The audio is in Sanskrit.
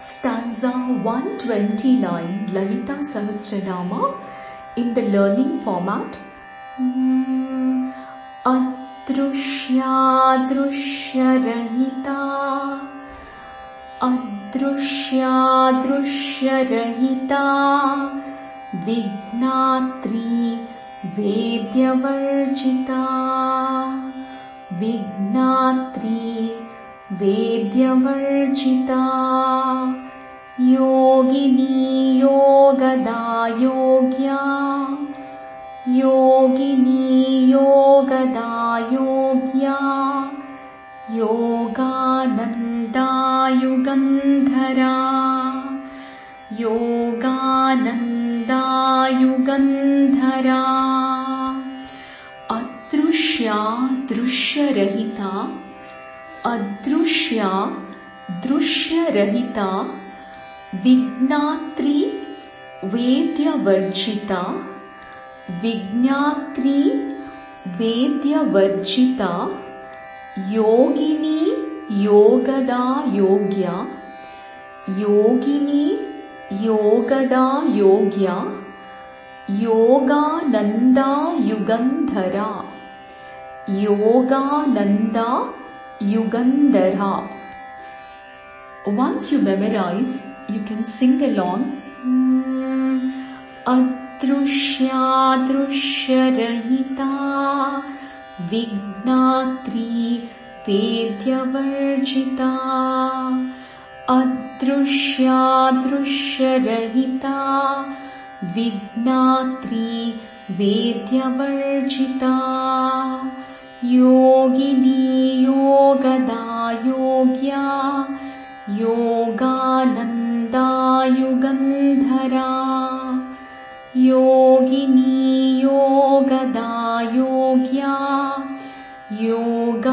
stanza 129 Lalita learning format. Adrushya Rahita. Adrushya Rahita. Vignatri Vedyavarjita. Vignatri वेद्यवर्जिता Yogoda योग्या योगिनी योगदा योग्या योगानन्दायुगन्धरा योगानन्दायुगन्धरा। अदृश्या दृश्यरहिता अदृश्या दृश्यरहिता विज्ञात्री वेद्यवर्जिता विज्ञात्री वेद्यवर्जिता योगिनी योगदा योग्या योगिनी योगदा योग्या योगानन्दा युगन्धरा Yogananda Yugandhara. Once you memorize, you can sing along. Vignatri Vedyavarjita Adrushya Rahita Vignatri Vedyavarjita योगिनी योगदा योग्या योगानन्दायुगन्धरा योगिनी योगदा योग्या योगानन्दायुगन्धरा